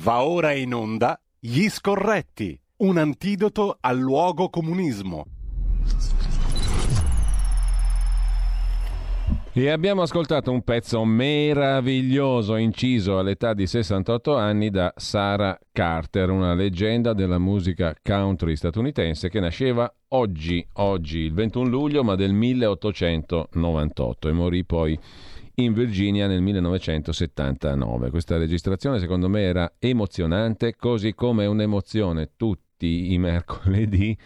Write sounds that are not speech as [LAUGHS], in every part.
Va ora in onda Gli Scorretti, un antidoto al luogo comunismo. E abbiamo ascoltato un pezzo meraviglioso inciso all'età di 68 anni da Sarah Carter, una leggenda della musica country statunitense che nasceva oggi, oggi il 21 luglio, ma del 1898 e morì poi in Virginia nel 1979. Questa registrazione secondo me era emozionante, così come è un'emozione tutti i mercoledì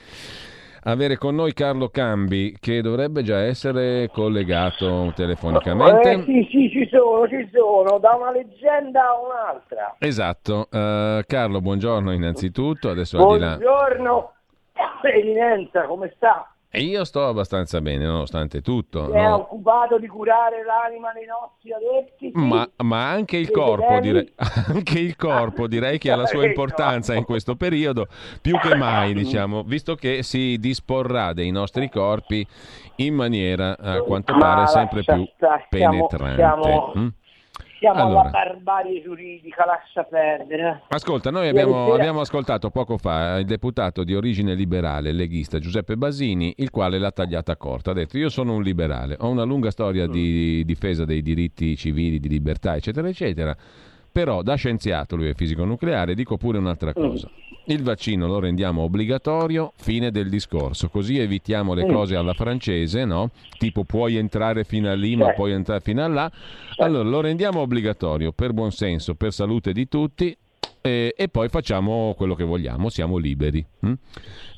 avere con noi Carlo Cambi che dovrebbe già essere collegato telefonicamente. Eh, sì, sì, ci sono, ci sono, da una leggenda a un'altra. Esatto. Uh, Carlo, buongiorno innanzitutto. Adesso buongiorno, Eminenza, come sta? E io sto abbastanza bene, nonostante tutto. Si è occupato di curare l'anima dei nostri adetti. Sì. Ma, ma, anche il corpo, direi, [LAUGHS] anche il corpo direi che ha la sua importanza in questo periodo, più che mai, [LAUGHS] diciamo, visto che si disporrà dei nostri corpi in maniera, a quanto pare, sempre più penetrante. Siamo, mm? Siamo allora. alla barbarie giuridica, lascia perdere. Ascolta, noi abbiamo, abbiamo, ascoltato poco fa il deputato di origine liberale, leghista Giuseppe Basini, il quale l'ha tagliata corta. Ha detto io sono un liberale, ho una lunga storia di difesa dei diritti civili, di libertà, eccetera, eccetera però da scienziato, lui è fisico nucleare, dico pure un'altra mm. cosa. Il vaccino lo rendiamo obbligatorio, fine del discorso, così evitiamo le mm. cose alla francese, no? Tipo puoi entrare fino a lì, ma puoi entrare fino a là. Allora lo rendiamo obbligatorio per buon senso, per salute di tutti, e, e, poi facciamo quello che vogliamo, siamo liberi, hm?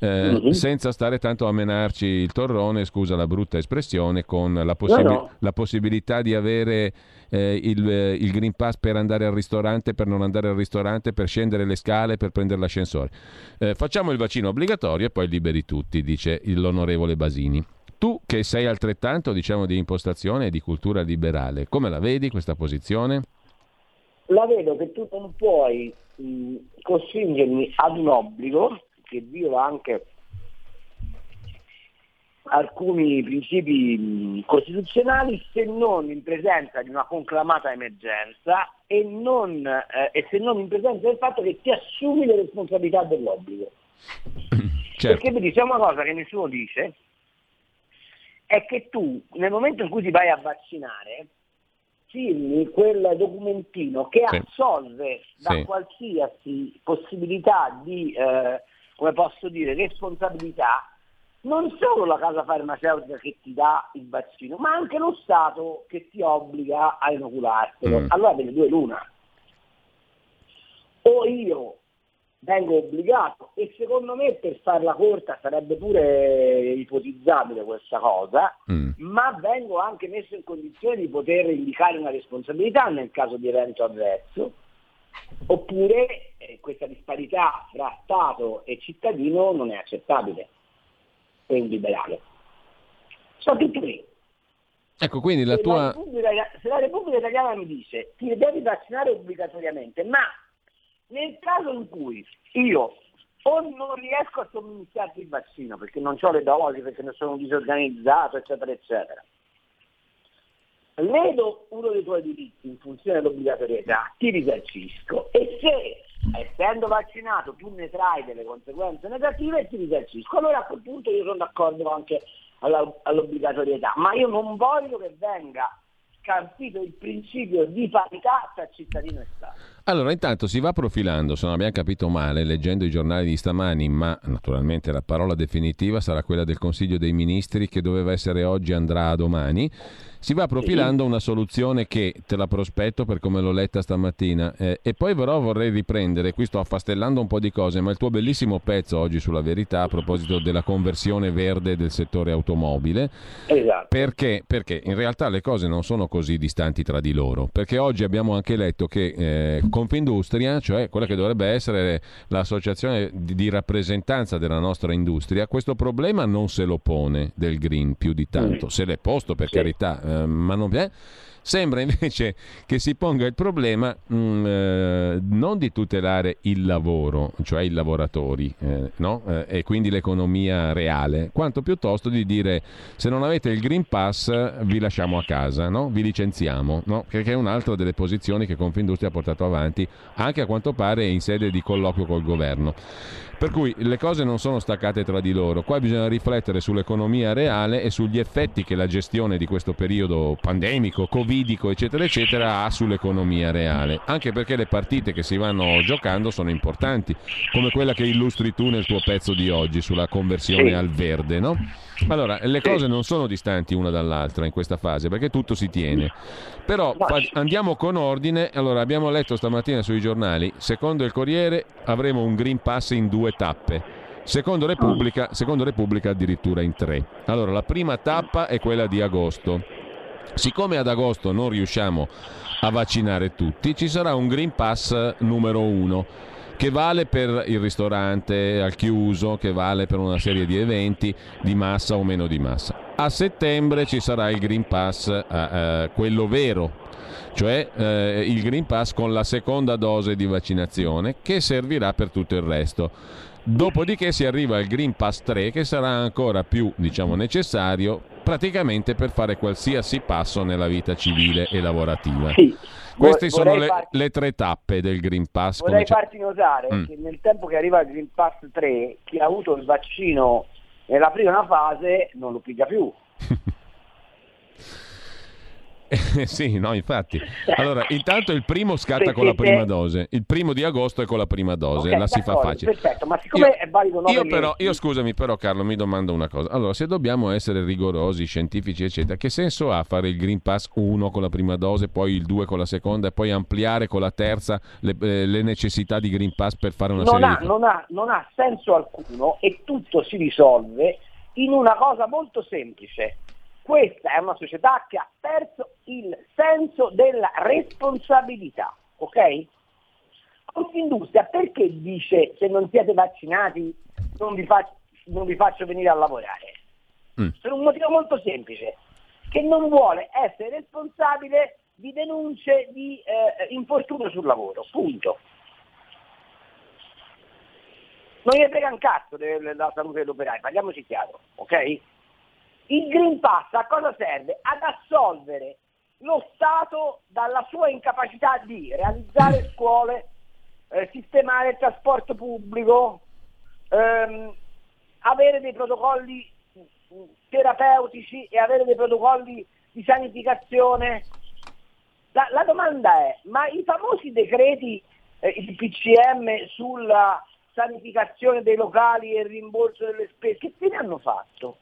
eh, mm-hmm. senza stare tanto a menarci il torrone, scusa la brutta espressione, con la, possib- no, no. la possibilità di avere eh, il, il, Green Pass per andare al ristorante, per non andare al ristorante, per scendere le scale, per prendere l'ascensore. Eh, facciamo il vaccino obbligatorio e poi liberi tutti, dice l'onorevole Basini. Tu che sei altrettanto, diciamo, di impostazione e di cultura liberale, come la vedi questa posizione? La vedo che tu non puoi mh, costringermi ad un obbligo che viola anche alcuni principi costituzionali se non in presenza di una conclamata emergenza e, non, eh, e se non in presenza del fatto che ti assumi le responsabilità dell'obbligo. [CLEARS THROAT] Certo. Perché vedi, c'è una cosa che nessuno dice, è che tu nel momento in cui ti vai a vaccinare firmi quel documentino che sì. assolve da sì. qualsiasi possibilità di, eh, come posso dire, responsabilità non solo la casa farmaceutica che ti dà il vaccino, ma anche lo Stato che ti obbliga a inoculartelo. Mm. Allora delle due l'una. O io vengo obbligato e secondo me per farla corta sarebbe pure ipotizzabile questa cosa, mm. ma vengo anche messo in condizione di poter indicare una responsabilità nel caso di evento avverso, oppure eh, questa disparità fra Stato e cittadino non è accettabile e un liberale. Sono tutti lì. Ecco, quindi la se tua... La se la Repubblica Italiana mi dice ti devi vaccinare obbligatoriamente, ma nel caso in cui io o non riesco a somministrarti il vaccino perché non ho le dosi, perché ne sono disorganizzato, eccetera, eccetera, ledo uno dei tuoi diritti in funzione dell'obbligatorietà, ti risarcisco e se essendo vaccinato tu ne trai delle conseguenze negative ti risarcisco. Allora a quel punto io sono d'accordo anche all'obbligatorietà, ma io non voglio che venga scalfito il principio di parità tra cittadino e Stato. Allora, intanto si va profilando, se non abbiamo capito male, leggendo i giornali di stamani, ma naturalmente la parola definitiva sarà quella del Consiglio dei Ministri che doveva essere oggi, andrà domani si va profilando una soluzione che te la prospetto per come l'ho letta stamattina eh, e poi però vorrei riprendere, qui sto affastellando un po' di cose, ma il tuo bellissimo pezzo oggi sulla verità a proposito della conversione verde del settore automobile. Esatto. Perché? Perché in realtà le cose non sono così distanti tra di loro, perché oggi abbiamo anche letto che eh, Confindustria, cioè quella che dovrebbe essere l'associazione di, di, rappresentanza della nostra industria, questo problema non se lo pone del green più di tanto, mm. se l'è posto per sì. carità eh, ma non è Sembra invece [LAUGHS] che si ponga il problema mh, mm, eh, non di tutelare il lavoro, cioè i lavoratori, eh, no? eh, e quindi l'economia reale, quanto piuttosto di dire se non avete il Green Pass vi lasciamo a casa, no? vi licenziamo, no? perché è un'altra delle posizioni che Confindustria ha portato avanti anche a quanto pare in sede di colloquio col governo. Per cui le cose non sono staccate tra di loro. Qua bisogna riflettere sull'economia reale e sugli effetti che la gestione di questo periodo pandemico, covidico, eccetera, eccetera, ha sull'economia reale. Anche perché le partite che si vanno giocando sono importanti, come quella che illustri tu nel tuo pezzo di oggi sulla conversione Sì. al verde, no? Allora, le cose non sono distanti una dall'altra in questa fase perché tutto si tiene. Però andiamo con ordine. Allora, abbiamo letto stamattina sui giornali, secondo il Corriere avremo un Green Pass in due tappe. Secondo Repubblica, secondo Repubblica addirittura in tre. Allora, la prima tappa è quella di agosto. Siccome ad agosto non riusciamo a vaccinare tutti, ci sarà un Green Pass numero uno che vale per il ristorante al chiuso, che vale per una serie di eventi di massa o meno di massa. A settembre ci sarà il Green Pass, eh, eh, quello vero, cioè eh, il Green Pass con la seconda dose di vaccinazione che servirà per tutto il resto. Dopodiché si arriva al Green Pass 3 che sarà ancora più diciamo, necessario praticamente per fare qualsiasi passo nella vita civile e lavorativa. Sì. Queste sono le, farti- le tre tappe del Green Pass. Vorrei farti notare Mm. che nel tempo che arriva il Green Pass 3, chi ha avuto il vaccino nella prima fase non lo piglia più. [LAUGHS] [LAUGHS] Sì, no, infatti. Allora, intanto il primo scatta Perché con la prima se- dose. Il primo di agosto è con la prima dose, Ok, la si fa facile. Perfetto, ma siccome Io- è valido 9 Io però, io scusami, però Carlo, mi domando una cosa. Allora, se dobbiamo essere rigorosi, scientifici, eccetera, che senso ha fare il Green Pass 1 con la prima dose, poi il 2 con la seconda e poi ampliare con la terza le, eh, le necessità di Green Pass per fare una non serie ha, di non, ha, non ha senso alcuno e tutto si risolve in una cosa molto semplice. Questa è una società che ha perso senso della responsabilità, ok? Confindustria perché dice se non siete vaccinati non vi, fac- non vi faccio venire a lavorare? Mm. Per un motivo molto semplice, che non vuole essere responsabile di denunce di eh, infortunio sul lavoro, punto. Non gli frega un cazzo de- della salute dell'operaio, parliamoci chiaro, ok? Il Green Pass a cosa serve? Ad assolvere lo Stato dalla sua incapacità di realizzare scuole, eh, sistemare il trasporto pubblico, ehm, avere dei protocolli mh, terapeutici e avere dei protocolli di sanificazione. La, la domanda è, ma i famosi decreti, eh, il PCM sulla sanificazione dei locali e il rimborso delle spese, che fine hanno fatto?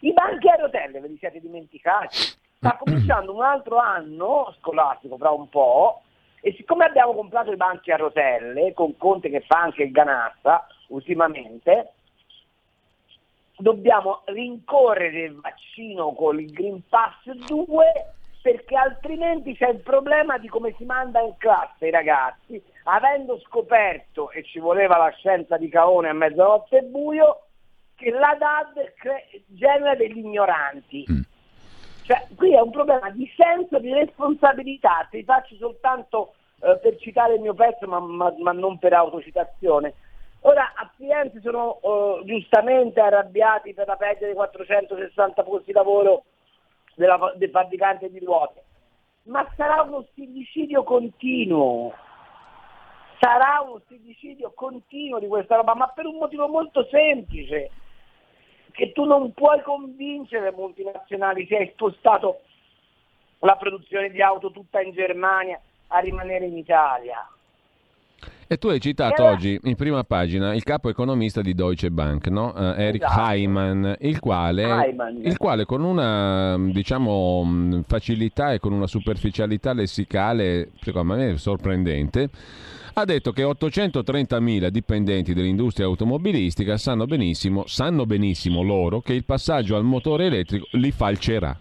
I banchi a rotelle ve li siete dimenticati? Sta cominciando un altro anno scolastico fra un po' e siccome abbiamo comprato i banchi a rotelle, con Conte che fa anche il ganassa ultimamente, dobbiamo rincorrere il vaccino con il Green Pass 2 perché altrimenti c'è il problema di come si manda in classe i ragazzi, avendo scoperto, e ci voleva la scienza di Caone a mezzanotte e buio, che la DAD cre- genera degli ignoranti. Mm. Cioè, qui è un problema di senso di responsabilità, ti faccio soltanto eh, per citare il mio pezzo, ma, ma- ma non per autocitazione. Ora, a Firenze sono eh, giustamente arrabbiati per la perdita dei 460 posti di lavoro della- del fabbricante di ruote, ma sarà uno stillicidio continuo. Sarà uno stillicidio continuo di questa roba, ma per un motivo molto semplice, che tu non puoi convincere multinazionali se hai spostato la produzione di auto tutta in Germania a rimanere in Italia. E tu hai citato E allora- oggi in prima pagina il capo economista di Deutsche Bank, no? Eh, Eric Esatto. Heimann, il quale, il quale con una diciamo, mh, facilità e con una superficialità lessicale, secondo me sorprendente, ha detto che 830.000 dipendenti dell'industria automobilistica sanno benissimo, sanno benissimo loro che il passaggio al motore elettrico li falcerà.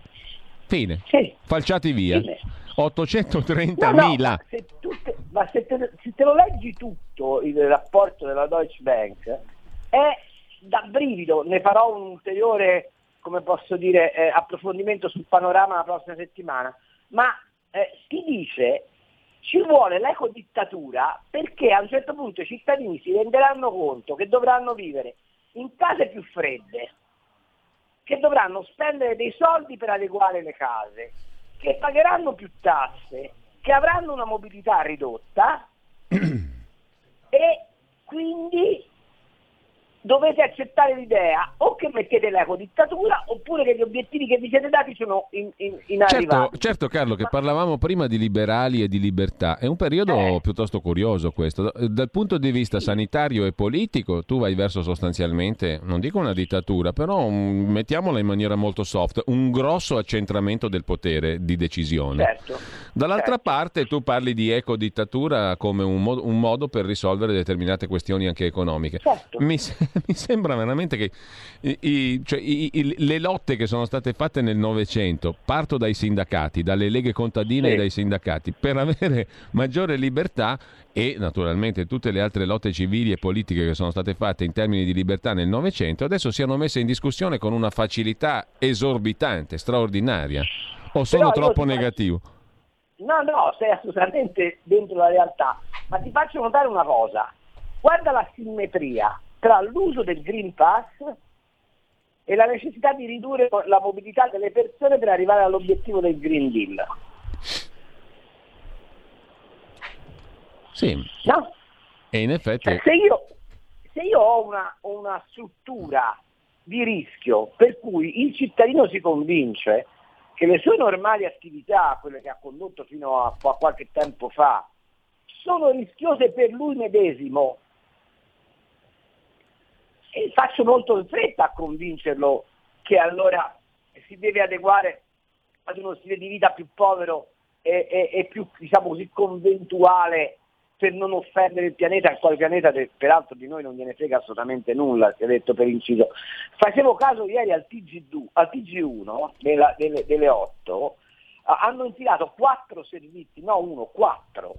Fine. Sì. Falciati via. Fine. 830.000. No, no, ma se, te, ma se te- se te lo leggi tutto il rapporto della Deutsche Bank è da brivido, ne farò un ulteriore come posso dire, eh, approfondimento sul panorama la prossima settimana, ma eh, si dice ci vuole l'ecodittatura perché a un certo punto i cittadini si renderanno conto che dovranno vivere in case più fredde, che dovranno spendere dei soldi per adeguare le case, che pagheranno più tasse, che avranno una mobilità ridotta [CLEARS THROAT] e quindi dovete accettare l'idea o che mettete l'ecodittatura oppure che gli obiettivi che vi siete dati sono in, in, certo, certo, Carlo, che parlavamo prima di liberali e di libertà, è un periodo eh. piuttosto curioso questo. Dal punto di vista sanitario e politico tu vai verso sostanzialmente, non dico una dittatura, però un, mettiamola in maniera molto soft, un grosso accentramento del potere di decisione. Certo, Dall'altra certo. parte tu parli di ecodittatura come un, mo- un, modo per risolvere determinate questioni anche economiche. Certo. Mi, [LAUGHS] mi sembra veramente che i, i, cioè, i, le lotte che sono state fatte nel Novecento, parto dai sindacati, dalle leghe contadine sì. e dai sindacati, per avere maggiore libertà e naturalmente tutte le altre lotte civili e politiche che sono state fatte in termini di libertà nel Novecento, adesso siano messe in discussione con una facilità esorbitante, straordinaria. O sono Però troppo negativo? No, no, sei assolutamente dentro la realtà, ma ti faccio notare una cosa. Guarda la simmetria tra l'uso del Green Pass e la necessità di ridurre la mobilità delle persone per arrivare all'obiettivo del Green Deal. Sì. No? E in effetti... Cioè, se, io, se io ho una, una struttura di rischio per cui il cittadino si convince che le sue normali attività, quelle che ha condotto fino a, a qualche tempo fa, sono rischiose per lui medesimo e faccio molto in fretta a convincerlo che allora si deve adeguare ad uno stile di vita più povero e, e, e più diciamo così conventuale per non offendere il pianeta, al quale pianeta peraltro di noi non gliene frega assolutamente nulla, si è detto per inciso. Facevo caso ieri al, TG2, al TG1 della, delle, delle 8, hanno infilato quattro servizi, no uno, quattro,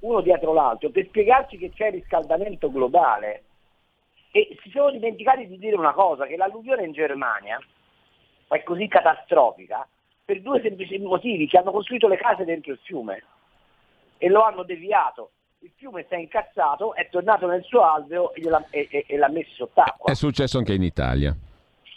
uno dietro l'altro, per spiegarci che c'è riscaldamento globale e si sono dimenticati di dire una cosa, che l'alluvione in Germania è così catastrofica per due semplici motivi, che hanno costruito le case dentro il fiume e lo hanno deviato. Il fiume si è incazzato, è tornato nel suo alveo e, e, e, e l'ha messo sott'acqua. È successo anche in Italia.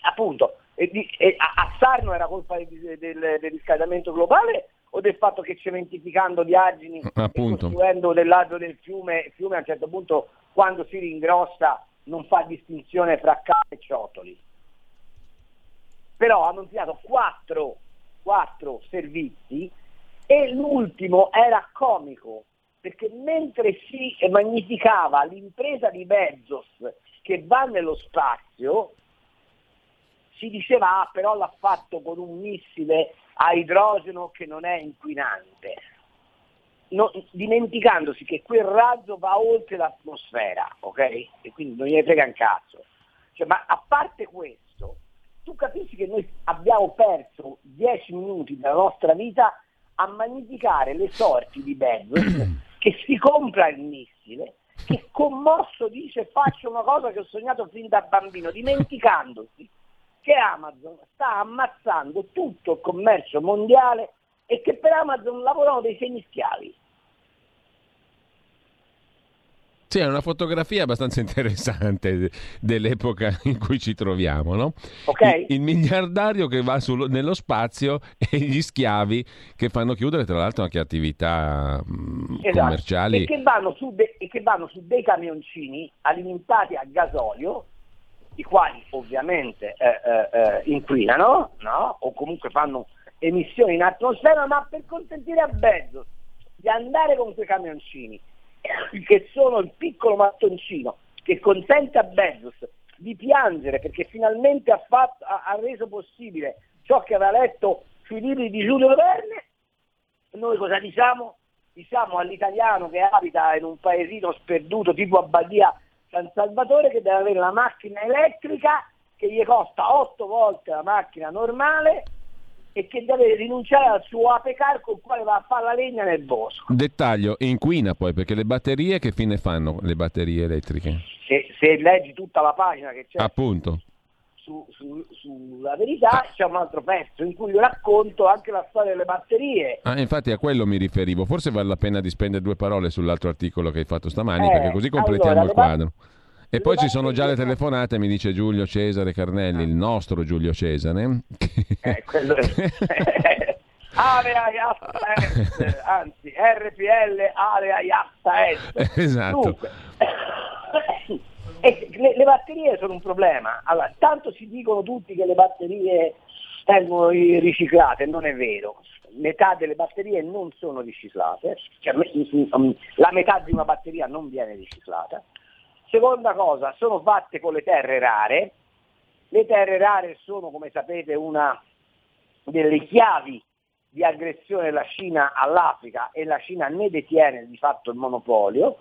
Appunto, a Sarno era colpa del, del, del riscaldamento globale o del fatto che cementificando gli argini Appunto. e costruendo dell'alveo del fiume, il fiume a un certo punto quando si ringrossa non fa distinzione fra capi e ciotoli. Però hanno tirato quattro, quattro servizi e l'ultimo era comico, perché mentre si magnificava l'impresa di Bezos che va nello spazio, si diceva ah, però l'ha fatto con un missile a idrogeno che non è inquinante no, dimenticandosi che quel razzo va oltre l'atmosfera, ok? E quindi non gliene frega un cazzo. Cioè, ma a parte questo, tu capisci che noi abbiamo perso dieci minuti della nostra vita a magnificare le sorti di Bezos [CLEARS THROAT] che si compra il missile, che commosso dice faccio una cosa che ho sognato fin da bambino, dimenticandosi che Amazon sta ammazzando tutto il commercio mondiale e che per Amazon lavorano dei semischiavi. Sì, è una fotografia abbastanza interessante dell'epoca [LAUGHS] in cui ci troviamo, no? Okay. Il, il, miliardario che va sul, nello spazio [LAUGHS] e gli schiavi che fanno chiudere, tra l'altro, anche attività mh, esatto. commerciali. E che, vanno su de, e che vanno su dei camioncini alimentati a gasolio, i quali ovviamente eh, eh, eh, inquinano, no? O comunque fanno emissioni in atmosfera, ma per consentire a Bezos di andare con quei camioncini che sono il piccolo mattoncino che consente a Bezos di piangere perché finalmente ha, fatto, ha, ha reso possibile ciò che aveva letto sui libri di Giulio Verne, noi cosa diciamo? Diciamo all'italiano che abita in un paesino sperduto tipo a Badia San Salvatore che deve avere la macchina elettrica che gli costa 8 volte la macchina normale e che deve rinunciare al suo apecar con il quale va a fare la legna nel bosco. Dettaglio, inquina poi perché le batterie che fine fanno le batterie elettriche? Se, se leggi tutta la pagina che c'è Appunto. su, su, sulla verità c'è un altro pezzo in cui io racconto anche la storia delle batterie. Ah, infatti a quello mi riferivo. Forse vale la pena di spendere due parole sull'altro articolo che hai fatto stamani, eh, perché così completiamo allora, il quadro. E poi ci sono già le telefonate, mi dice Giulio Cesare Carnelli, il nostro Giulio Cesare. Eh, quello è... [LAUGHS] area Iatta Est, anzi RPL area Iatta Est. Esatto. Dunque, [COUGHS] le, le, batterie sono un problema. Allora, tanto si dicono tutti che le batterie vengono riciclate, non è vero. Metà delle batterie non sono riciclate, cioè, la metà di una batteria non viene riciclata. Seconda cosa, sono fatte con le terre rare. Le terre rare sono, come sapete, una delle chiavi di aggressione della Cina all'Africa e la Cina ne detiene di fatto il monopolio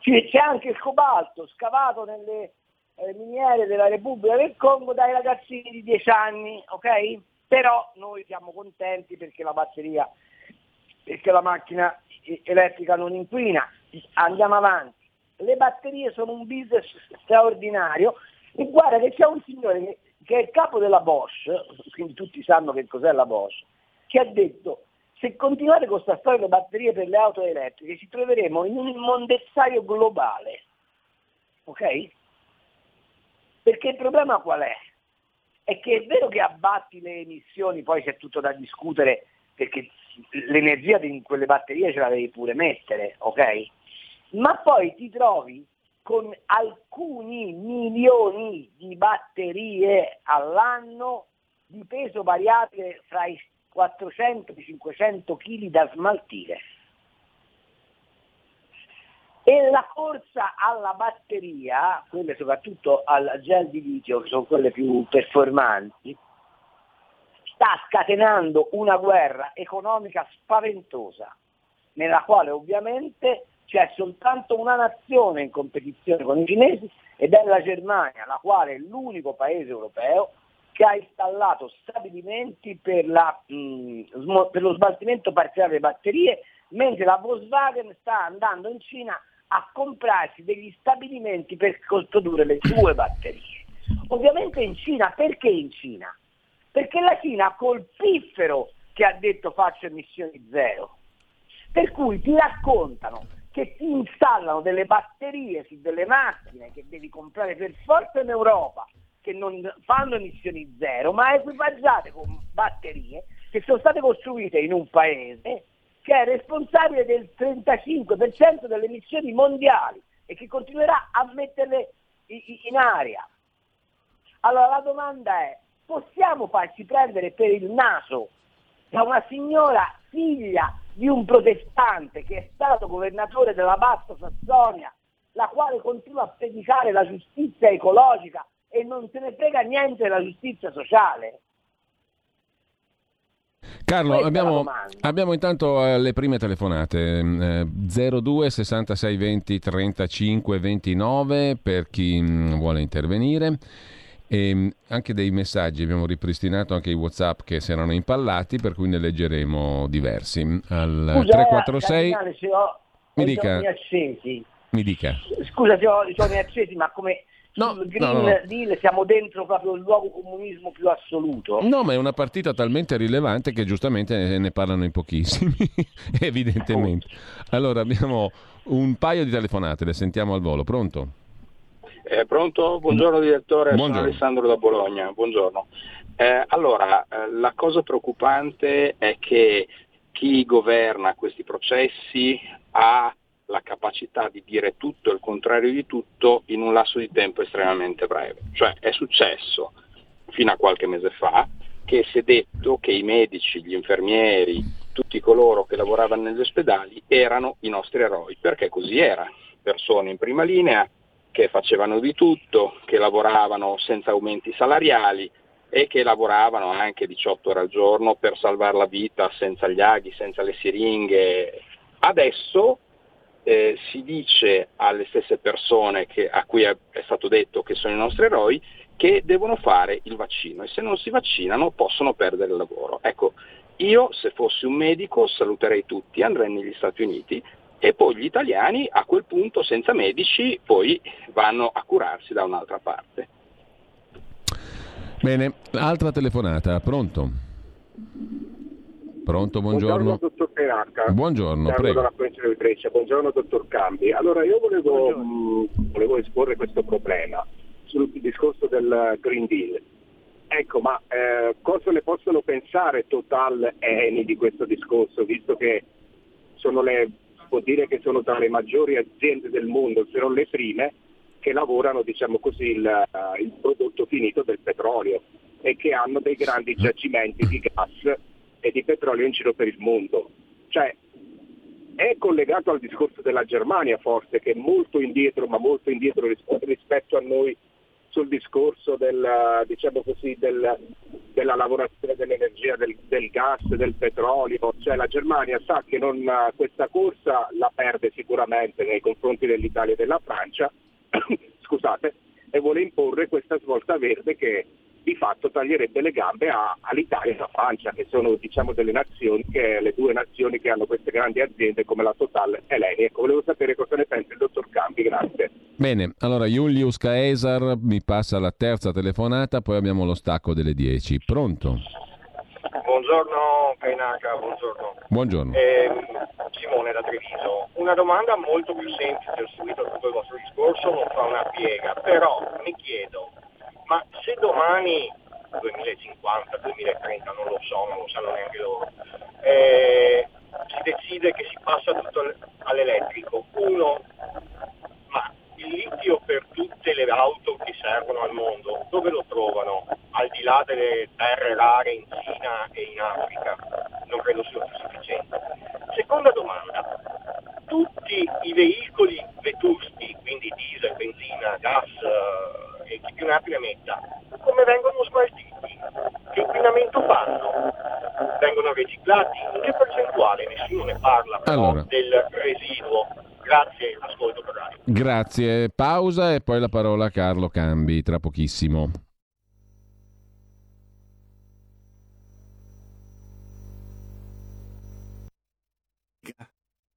c'è anche il cobalto scavato nelle eh, miniere della Repubblica del Congo dai ragazzini di 10 anni, ok? Però noi siamo contenti perché la batteria, perché la macchina elettrica non inquina. Andiamo avanti. Le batterie sono un business straordinario e guarda che c'è un signore che, che è il capo della Bosch, quindi tutti sanno che cos'è la Bosch, che ha detto se continuate con questa storia delle batterie per le auto elettriche ci troveremo in un immondezzaio globale. Ok? Perché il problema qual è? È che è vero che abbatti le emissioni, poi c'è tutto da discutere perché l'energia in quelle batterie ce la devi pure mettere, ok? Ma poi ti trovi con alcuni milioni di batterie all'anno di peso variabile fra i 400-500 kg da smaltire. E la corsa alla batteria, quelle soprattutto al gel di litio, che sono quelle più performanti, sta scatenando una guerra economica spaventosa, nella quale ovviamente c'è soltanto una nazione in competizione con i cinesi ed è la Germania, la quale è l'unico paese europeo che ha installato stabilimenti per, la, mh, mm, per lo smaltimento parziale delle batterie, mentre la Volkswagen sta andando in Cina a comprarsi degli stabilimenti per produrre le sue batterie. Ovviamente in Cina, perché in Cina? Perché la Cina col piffero che ha detto faccio emissioni zero. Per cui ti raccontano che ti installano delle batterie su delle macchine che devi comprare per forza in Europa che non fanno emissioni zero, ma equipaggiate con batterie che sono state costruite in un paese che è responsabile del 35% delle emissioni mondiali e che continuerà a metterle in aria. Allora la domanda è, possiamo farci prendere per il naso da una signora figlia di un protestante che è stato governatore della Bassa Sassonia, la quale continua a predicare la giustizia ecologica e non se ne frega niente della giustizia sociale. Carlo, abbiamo, abbiamo, intanto eh, le prime telefonate, eh, 02 66 20 35 29 per chi mh, mm, vuole intervenire e mh, anche dei messaggi, abbiamo ripristinato anche i Whatsapp che si erano impallati per cui ne leggeremo diversi. Al Scusa, 346 eh, ho, mi, dica, mi dica. Scusa se ho i suoni accesi, ma come No, Green no, no. Deal siamo dentro proprio il luogo comunismo più assoluto. No, ma è una partita talmente rilevante che giustamente ne parlano in pochissimi, [LAUGHS] evidentemente. Allora abbiamo un paio di telefonate, le sentiamo al volo. Pronto? Eh, pronto? Buongiorno direttore, Buongiorno. sono Alessandro da Bologna. Buongiorno. Eh, allora, eh, la cosa preoccupante è che chi governa questi processi ha la capacità di dire tutto e il contrario di tutto in un lasso di tempo estremamente breve. Cioè è successo fino a qualche mese fa che si è detto che i medici, gli infermieri, tutti coloro che lavoravano negli ospedali erano i nostri eroi, perché così era, persone in prima linea che facevano di tutto, che lavoravano senza aumenti salariali e che lavoravano anche 18 ore al giorno per salvare la vita senza gli aghi, senza le siringhe. Adesso eh, si dice alle stesse persone che, a cui è, è stato detto che sono i nostri eroi che devono fare il vaccino e se non si vaccinano possono perdere il lavoro. Ecco, io se fossi un medico saluterei tutti, andrei negli Stati Uniti e poi gli italiani a quel punto senza medici poi vanno a curarsi da un'altra parte. Bene, altra telefonata, pronto? Pronto, buongiorno. Buongiorno dottor Penacca. Buongiorno, prego. Dalla provincia di Brescia. Buongiorno dottor Cambi. Allora io volevo, mh, volevo esporre questo problema sul discorso del Green Deal. Ecco, ma eh, cosa ne possono pensare Total e Eni di questo discorso, visto che sono le, può dire che sono tra le maggiori aziende del mondo, se non le prime, che lavorano diciamo così, il, il prodotto finito del petrolio e che hanno dei grandi giacimenti di gas e di petrolio in giro per il mondo. Cioè, è collegato al discorso della Germania forse, che è molto indietro, ma molto indietro rispetto a noi sul discorso del, diciamo così, del, della lavorazione dell'energia, del, del, gas, del petrolio. Cioè la Germania sa che non, questa corsa la perde sicuramente nei confronti dell'Italia e della Francia, [COUGHS] scusate, e vuole imporre questa svolta verde che di fatto taglierebbe le gambe a, all'Italia e alla Francia, che sono diciamo, nazioni, che, le due nazioni che hanno queste grandi aziende come la Total e l'Eni. Ecco, volevo sapere cosa ne pensa il dottor Cambi, grazie. Bene, allora Julius Caesar mi passa la terza telefonata, poi abbiamo lo stacco delle 10. Pronto? Buongiorno Cainaca, buongiorno. Buongiorno. Eh, Simone da Treviso. Una domanda molto più semplice, ho seguito tutto il vostro discorso, non fa una piega, però mi chiedo, ma se domani 2050, 2030, non lo so, non lo sanno neanche loro, eh, si decide che si passa tutto all'elettrico, uno, ma il litio per tutte le auto che servono al mondo, dove lo trovano? Al di là delle terre rare in Cina e in Africa, non credo sia sufficiente. Seconda domanda, tutti i veicoli vetusti, quindi diesel, benzina, gas, eh, e chi più ne ha più ne metta, come vengono smaltiti? Che inquinamento fanno? Vengono riciclati? In che percentuale? Nessuno ne parla però allora. del residuo. Grazie, ascolto per radio. Grazie, pausa e poi la parola a Carlo Cambi tra pochissimo.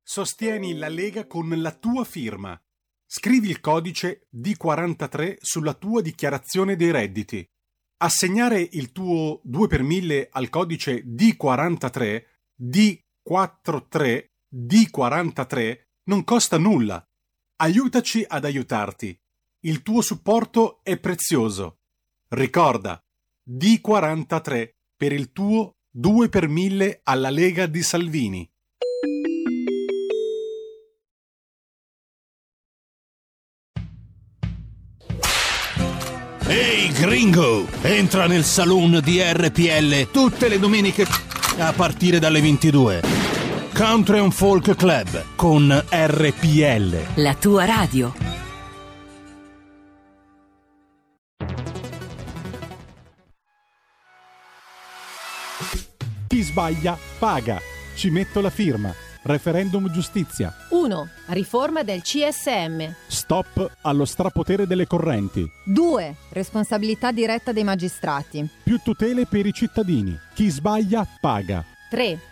Sostieni la Lega con la tua firma. Scrivi il codice D43 sulla tua dichiarazione dei redditi. Assegnare il tuo 2 per 1000 al codice D43, D43, D43 non costa nulla. Aiutaci ad aiutarti. Il tuo supporto è prezioso. Ricorda, D43 per il tuo 2 per 1000 alla Lega di Salvini. Ehi gringo, entra nel saloon di RPL tutte le domeniche a partire dalle 22. Country and Folk Club con RPL. La tua radio. Chi sbaglia paga. Ci metto la firma. Referendum giustizia. 1. Riforma del CSM. Stop allo strapotere delle correnti. 2. Responsabilità diretta dei magistrati. Più tutele per i cittadini. Chi sbaglia paga. 3.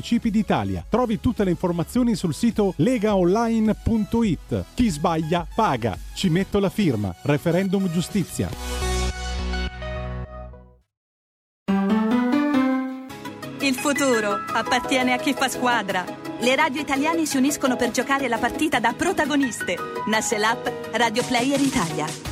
d'Italia. Trovi tutte le informazioni sul sito legaonline.it. Chi sbaglia paga. Ci metto la firma. Referendum giustizia. Il futuro appartiene a chi fa squadra. Le radio italiane si uniscono per giocare la partita da protagoniste. Nasce l'app Radio Player Italia.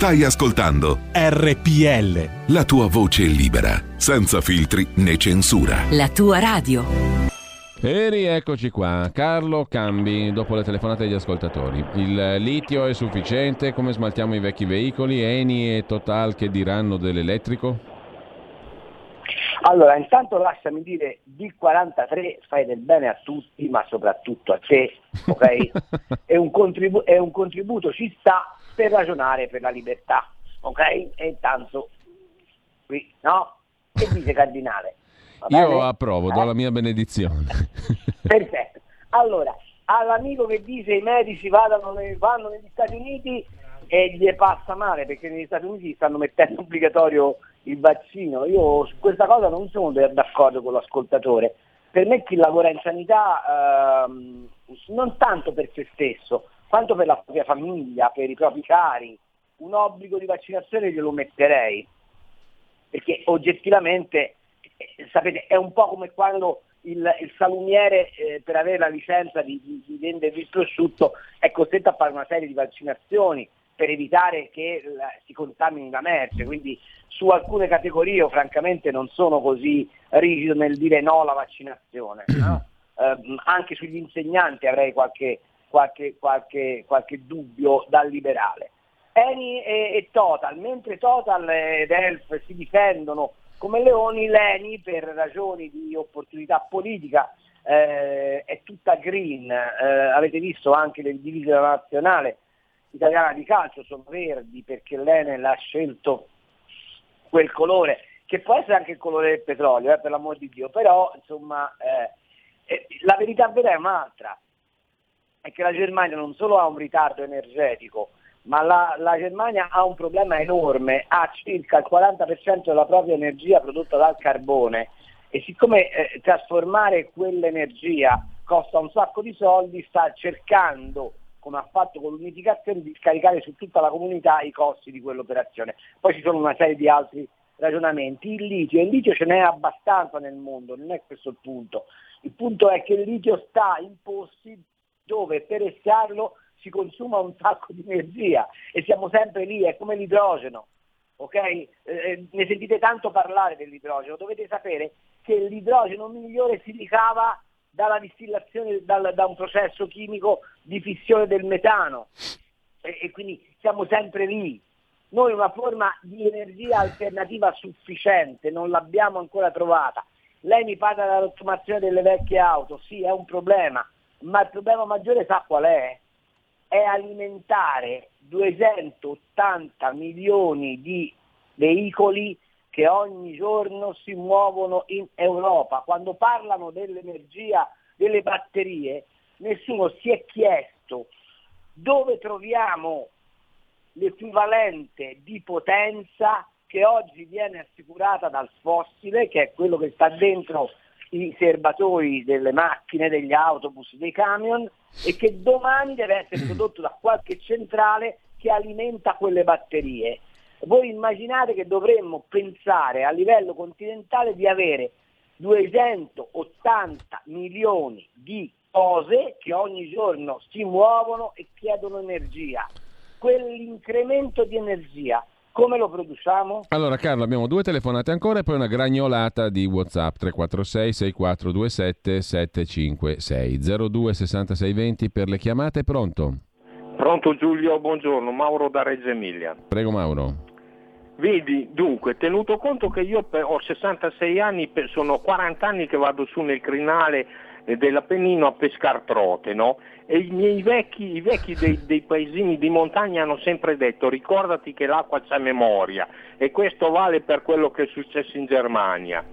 Stai ascoltando RPL. La tua voce libera, senza filtri né censura. La tua radio. E rieccoci qua. Carlo Cambi, dopo le telefonate degli ascoltatori. Il litio è sufficiente? Come smaltiamo i vecchi veicoli? Eni e Total che diranno dell'elettrico? Allora, intanto lasciami dire, D43 fai del bene a tutti, ma soprattutto a te, ok? [LAUGHS] è, un contribu- è un contributo, ci sta per ragionare per la libertà, ok? E intanto, qui, no? Che dice Cardinale? Io approvo, eh? do la mia benedizione. [LAUGHS] Perfetto. Allora, all'amico che dice i medici vadano, vanno negli Stati Uniti e gli passa male perché negli Stati Uniti stanno mettendo [LAUGHS] obbligatorio il vaccino. Io su questa cosa non sono d'accordo con l'ascoltatore. Per me chi lavora in sanità ehm, non tanto per se stesso, quanto per la propria famiglia, per i propri cari, un obbligo di vaccinazione glielo metterei. Perché oggettivamente, eh, sapete, è un po' come quando il, il salumiere eh, per avere la licenza di, di, di vendere il prosciutto è costretto a fare una serie di vaccinazioni per evitare che la, si contamini la merce, quindi su alcune categorie io francamente non sono così rigido nel dire no alla vaccinazione, no? [CLEARS THROAT] eh, anche sugli insegnanti avrei qualche, qualche, qualche, qualche dubbio da liberale. Eni e, e, Total, mentre Total ed Elf si difendono come leoni, l'Eni per ragioni di opportunità politica eh, è tutta green, eh, avete visto anche le divise della nazionale, italiana di calcio sono verdi perché l'Enel ha scelto quel colore, che può essere anche il colore del petrolio, eh, per l'amor di Dio, però insomma eh, eh, la verità vera è un'altra, è che la Germania non solo ha un ritardo energetico, ma la, la Germania ha un problema enorme, ha circa il 40% della propria energia prodotta dal carbone e siccome eh, trasformare quell'energia costa un sacco di soldi, sta cercando come ha fatto con l'unificazione, di scaricare su tutta la comunità i costi di quell'operazione. Poi ci sono una serie di altri ragionamenti. Il litio, il litio ce n'è abbastanza nel mondo, non è questo il punto. Il punto è che il litio sta in posti dove per estrarlo si consuma un sacco di energia e siamo sempre lì, è come l'idrogeno. Okay? Eh, ne sentite tanto parlare dell'idrogeno, dovete sapere che l'idrogeno migliore si ricava dalla distillazione, dal, da un processo chimico di fissione del metano e, e quindi siamo sempre lì. Noi una forma di energia alternativa sufficiente non l'abbiamo ancora trovata. Lei mi parla della rottamazione delle vecchie auto, sì è un problema, ma il problema maggiore sa qual è? È alimentare 280 milioni di veicoli che ogni giorno si muovono in Europa. Quando parlano dell'energia delle batterie, nessuno si è chiesto dove troviamo l'equivalente di potenza che oggi viene assicurata dal fossile, che è quello che sta dentro i serbatoi delle macchine, degli autobus, dei camion e che domani deve essere [CLEARS THROAT] prodotto da qualche centrale che alimenta quelle batterie. Voi immaginate che dovremmo pensare a livello continentale di avere 280 milioni di cose che ogni giorno si muovono e chiedono energia. Quell'incremento di energia come lo produciamo? Allora Carlo abbiamo due telefonate ancora e poi una gragnolata di Whatsapp 346 6427 756 02 66 20 per le chiamate. Pronto? Pronto Giulio, buongiorno. Mauro da Reggio Emilia. Prego Mauro. Vedi, dunque, tenuto conto che io ho 66 anni, sono 40 anni che vado su nel crinale eh, dell'Appennino a pescar trote, no? E i miei vecchi, i vecchi dei, [LAUGHS] dei, paesini di montagna hanno sempre detto ricordati che l'acqua c'ha memoria e questo vale per quello che è successo in Germania,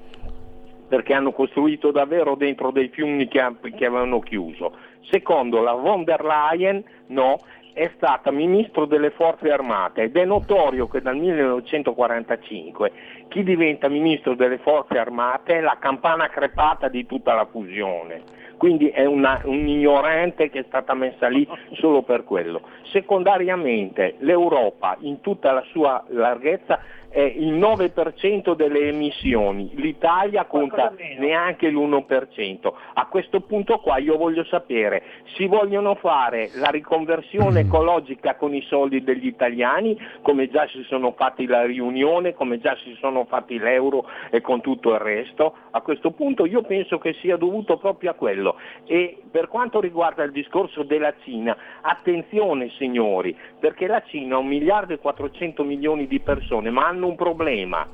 perché hanno costruito davvero dentro dei fiumi che, che avevano chiuso. Secondo la von der Leyen, no, è stata ministro delle forze armate ed è notorio che dal 1945 chi diventa ministro delle forze armate è la campana crepata di tutta la fusione quindi è una, un ignorante che è stata messa lì solo per quello. Secondariamente l'Europa in tutta la sua larghezza è il 9% delle emissioni, l'Italia conta neanche l'1%. A questo punto qua io voglio sapere, si vogliono fare la riconversione mm. ecologica con i soldi degli italiani, come già si sono fatti la riunione, come già si sono fatti l'euro e con tutto il resto? A questo punto io penso che sia dovuto proprio a quello. E per quanto riguarda il discorso della Cina, attenzione signori, perché la Cina ha un miliardo e 400 milioni di persone, ma hanno un problema.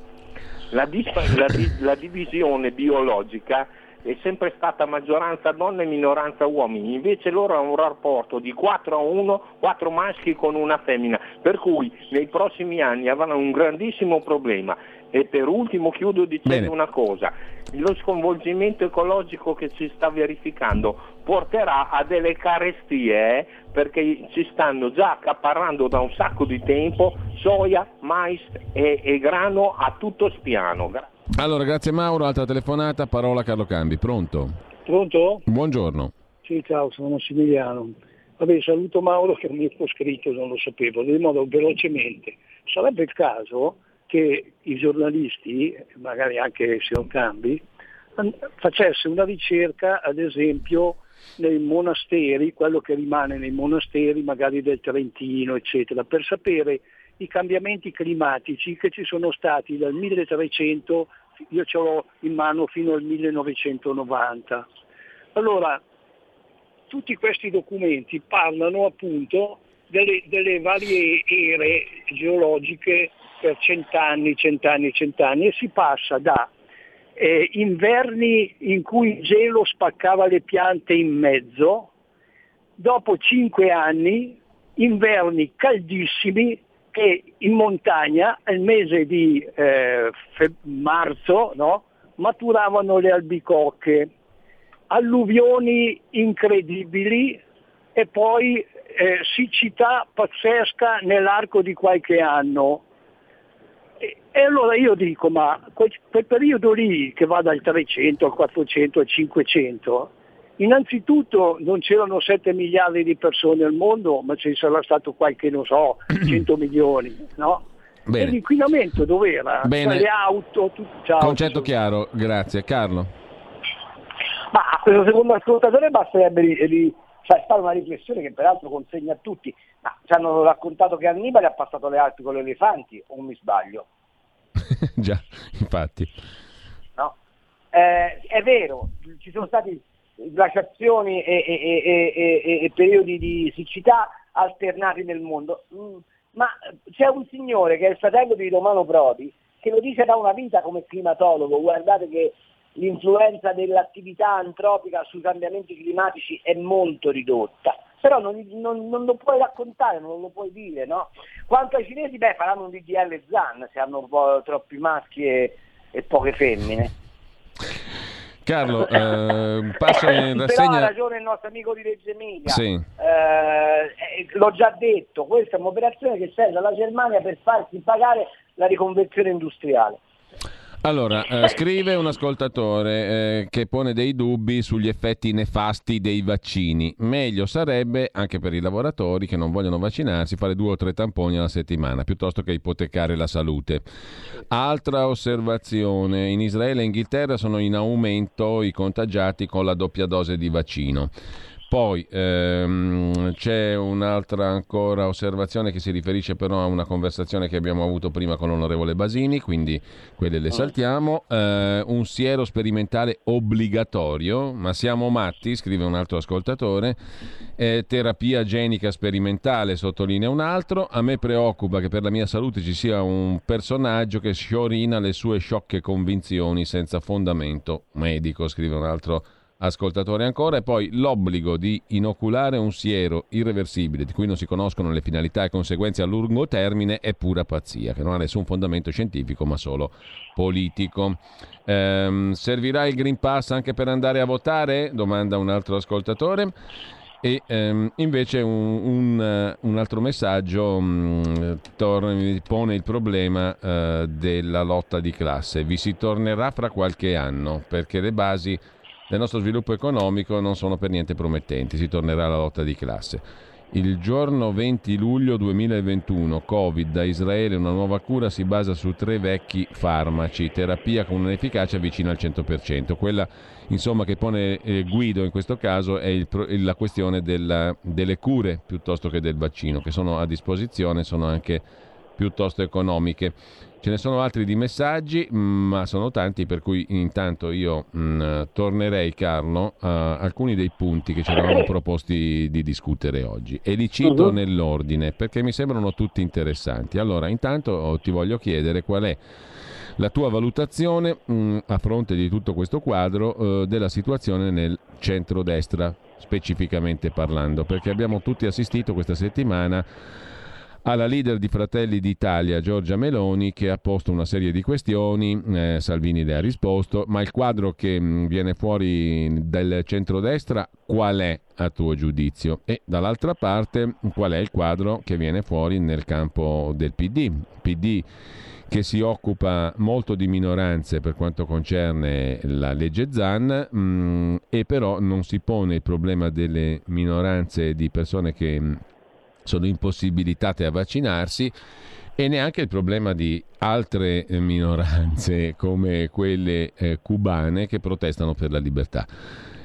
La, disp- la, di- la divisione biologica è sempre stata maggioranza donne e minoranza uomini, invece loro hanno un rapporto di 4 a 1, 4 maschi con una femmina, per cui nei prossimi anni avranno un grandissimo problema. E per ultimo chiudo dicendo Bene. una cosa, lo sconvolgimento ecologico che si sta verificando porterà a delle carestie eh, perché ci stanno già accaparrando da un sacco di tempo soia, mais e, e grano a tutto spiano. Allora, grazie Mauro, altra telefonata, parola a Carlo Cambi, pronto? Pronto? Buongiorno. Sì, ciao, sono Massimiliano. Vabbè, saluto Mauro che mi ha scritto, non lo sapevo, di modo velocemente. Sarebbe il caso che i giornalisti, magari anche se non cambi, facesse una ricerca ad esempio nei monasteri, quello che rimane nei monasteri magari del Trentino, eccetera, per sapere i cambiamenti climatici che ci sono stati dal 1300, io ce l'ho in mano fino al 1990. Allora, tutti questi documenti parlano appunto delle, delle varie ere geologiche per cent'anni, cent'anni, cent'anni e si passa da eh, inverni in cui il gelo spaccava le piante in mezzo, dopo cinque anni inverni caldissimi che in montagna nel mese di eh, fe- marzo no, maturavano le albicocche, alluvioni incredibili e poi eh, siccità pazzesca nell'arco di qualche anno. E, e allora io dico, ma quel, quel periodo lì che va dal 300 al 400 al 500, innanzitutto non c'erano 7 miliardi di persone al mondo, ma ci sarà stato qualche, non so, [CLEARS THROAT] 100 milioni, no? Bene. E l'inquinamento dov'era? Bene. Cioè, le auto, tutto. Concetto chiaro, grazie. Carlo? Ma a questo secondo ascoltatore basterebbe cioè, fare una riflessione che peraltro consegna a tutti. Ma ci hanno raccontato che Annibale ha passato le Alpi con gli elefanti, o mi sbaglio? [LAUGHS] Già, infatti. No? Eh, è vero, ci sono stati glaciazioni e, e, e, e, periodi di siccità alternati nel mondo. Mm, ma c'è un signore che è il fratello di Romano Prodi che lo dice da una vita come climatologo, guardate che l'influenza dell'attività antropica sui cambiamenti climatici è molto ridotta, però non, non, non, lo puoi raccontare, non lo puoi dire, no? Quanto ai cinesi, beh, faranno un DDL ZAN se hanno un po' troppi maschi e, e poche femmine. Carlo, eh, passo [LAUGHS] in rassegna... Però ha ragione il nostro amico di Reggio Emilia. Sì. Eh, l'ho già detto, questa è un'operazione che serve alla Germania per farsi pagare la riconversione industriale. Allora, eh, scrive un ascoltatore eh, che pone dei dubbi sugli effetti nefasti dei vaccini. Meglio sarebbe, anche per i lavoratori che non vogliono vaccinarsi, fare due o tre tamponi alla settimana, piuttosto che ipotecare la salute. Altra osservazione, in Israele e Inghilterra sono in aumento i contagiati con la doppia dose di vaccino. Poi ehm, c'è un'altra ancora osservazione che si riferisce però a una conversazione che abbiamo avuto prima con l'onorevole Basini, quindi quelle le ah. saltiamo. Eh, un siero sperimentale obbligatorio, ma siamo matti, scrive un altro ascoltatore. Eh, terapia genica sperimentale, sottolinea un altro. A me preoccupa che per la mia salute ci sia un personaggio che sciorina le sue sciocche convinzioni senza fondamento medico, scrive un altro ascoltatore ascoltatore ancora, e poi l'obbligo di inoculare un siero irreversibile di cui non si conoscono le finalità e conseguenze a lungo termine è pura pazzia, che non ha nessun fondamento scientifico ma solo politico. Ehm, servirà il Green Pass anche per andare a votare? Domanda un altro ascoltatore. E ehm, invece un, un, un, altro messaggio mh, mm, tor- pone il problema eh, della lotta di classe. Vi si tornerà fra qualche anno perché le basi del nostro sviluppo economico non sono per niente promettenti, si tornerà alla lotta di classe. Il giorno 20 luglio 2021, Covid da Israele, una nuova cura si basa su tre vecchi farmaci, terapia con un'efficacia vicina al 100%. Quella insomma, che pone eh, Guido in questo caso è il, la questione della, delle cure piuttosto che del vaccino, che sono a disposizione, sono anche piuttosto economiche. Ce ne sono altri di messaggi, mm, ma sono tanti, per cui intanto io mh, mm, tornerei, Carlo, a alcuni dei punti che ci eravamo [COUGHS] proposti di discutere oggi e li cito uh-huh. nell'ordine perché mi sembrano tutti interessanti. Allora, intanto oh, ti voglio chiedere qual è la tua valutazione mh, mm, a fronte di tutto questo quadro eh, della situazione nel centrodestra, specificamente parlando, perché abbiamo tutti assistito questa settimana alla leader di Fratelli d'Italia Giorgia Meloni che ha posto una serie di questioni, eh, Salvini le ha risposto, ma il quadro che mm, viene fuori dal centrodestra qual è a tuo giudizio? E dall'altra parte qual è il quadro che viene fuori nel campo del PD? PD che si occupa molto di minoranze per quanto concerne la legge ZAN mh, mm, e però non si pone il problema delle minoranze di persone che mh, mm, sono impossibilitate a vaccinarsi e neanche il problema di altre eh, minoranze [LAUGHS] come quelle eh, cubane che protestano per la libertà.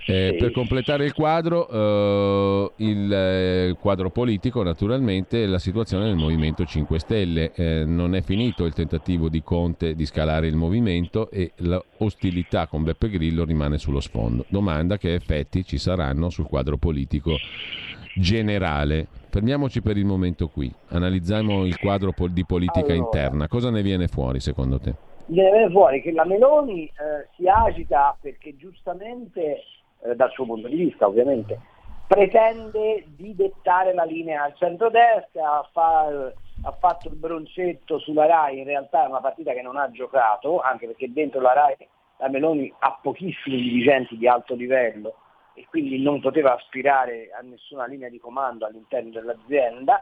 Eh, per completare il quadro, eh, il eh, quadro politico, naturalmente, la situazione del Movimento 5 Stelle. Eh, non è finito il tentativo di Conte di scalare il movimento e l'ostilità con Beppe Grillo rimane sullo sfondo. Domanda che effetti ci saranno sul quadro politico generale. Fermiamoci per il momento qui, analizziamo il quadro di politica allora, interna. Cosa ne viene fuori secondo te? Viene fuori che la Meloni eh, si agita perché giustamente, eh, dal suo punto di vista ovviamente, pretende di dettare la linea al centro-destra, fa, ha fatto il broncetto sulla RAI, in realtà è una partita che non ha giocato, anche perché dentro la RAI la Meloni ha pochissimi dirigenti di alto livello e quindi non poteva aspirare a nessuna linea di comando all'interno dell'azienda.